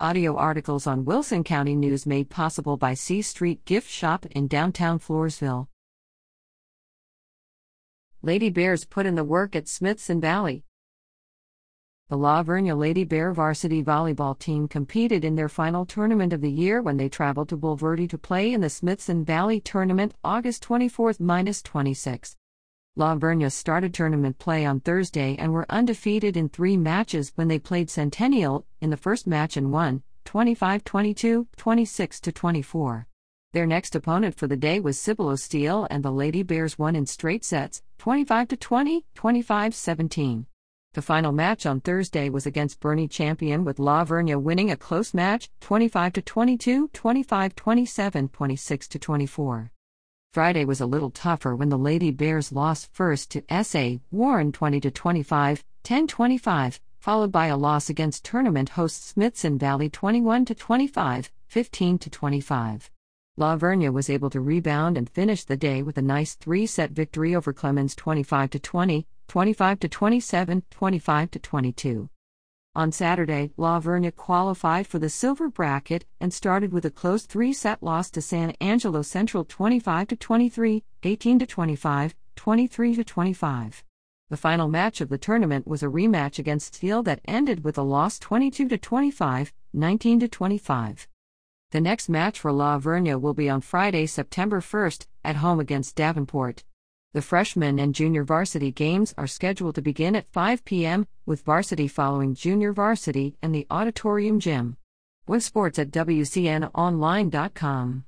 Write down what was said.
Audio articles on Wilson County News made possible by C Street Gift Shop in downtown Floresville. Lady Bears put in the work at Smithson Valley. The La Vernia Lady Bear varsity volleyball team competed in their final tournament of the year when they traveled to Bulverde to play in the Smithson Valley tournament August 24 26. La Vernia started tournament play on Thursday and were undefeated in three matches when they played Centennial in the first match and won 25 22, 26 24. Their next opponent for the day was Cibolo Steele, and the Lady Bears won in straight sets 25 20, 25 17. The final match on Thursday was against Boerne Champion, with La Vernia winning a close match 25 22, 25 27, 26 24. Friday was a little tougher when the Lady Bears lost first to SA Warren 20 25, 10 25, followed by a loss against tournament host Smithson Valley 21 25, 15 25. La Vernia was able to rebound and finish the day with a nice three-set victory over Clemens 25 20, 25 27, 25 22. On Saturday, La qualified for the silver bracket and started with a close three-set loss to San Angelo Central 25 23, 18 25, 23 25. The final match of the tournament was a rematch against Steele that ended with a loss 22 25, 19 25. The next match for La will be on Friday, September 1st, at home against Davenport. The freshman and junior varsity games are scheduled to begin at 5 p.m., with varsity following junior varsity in the auditorium gym. With sports at WCNOnline.com.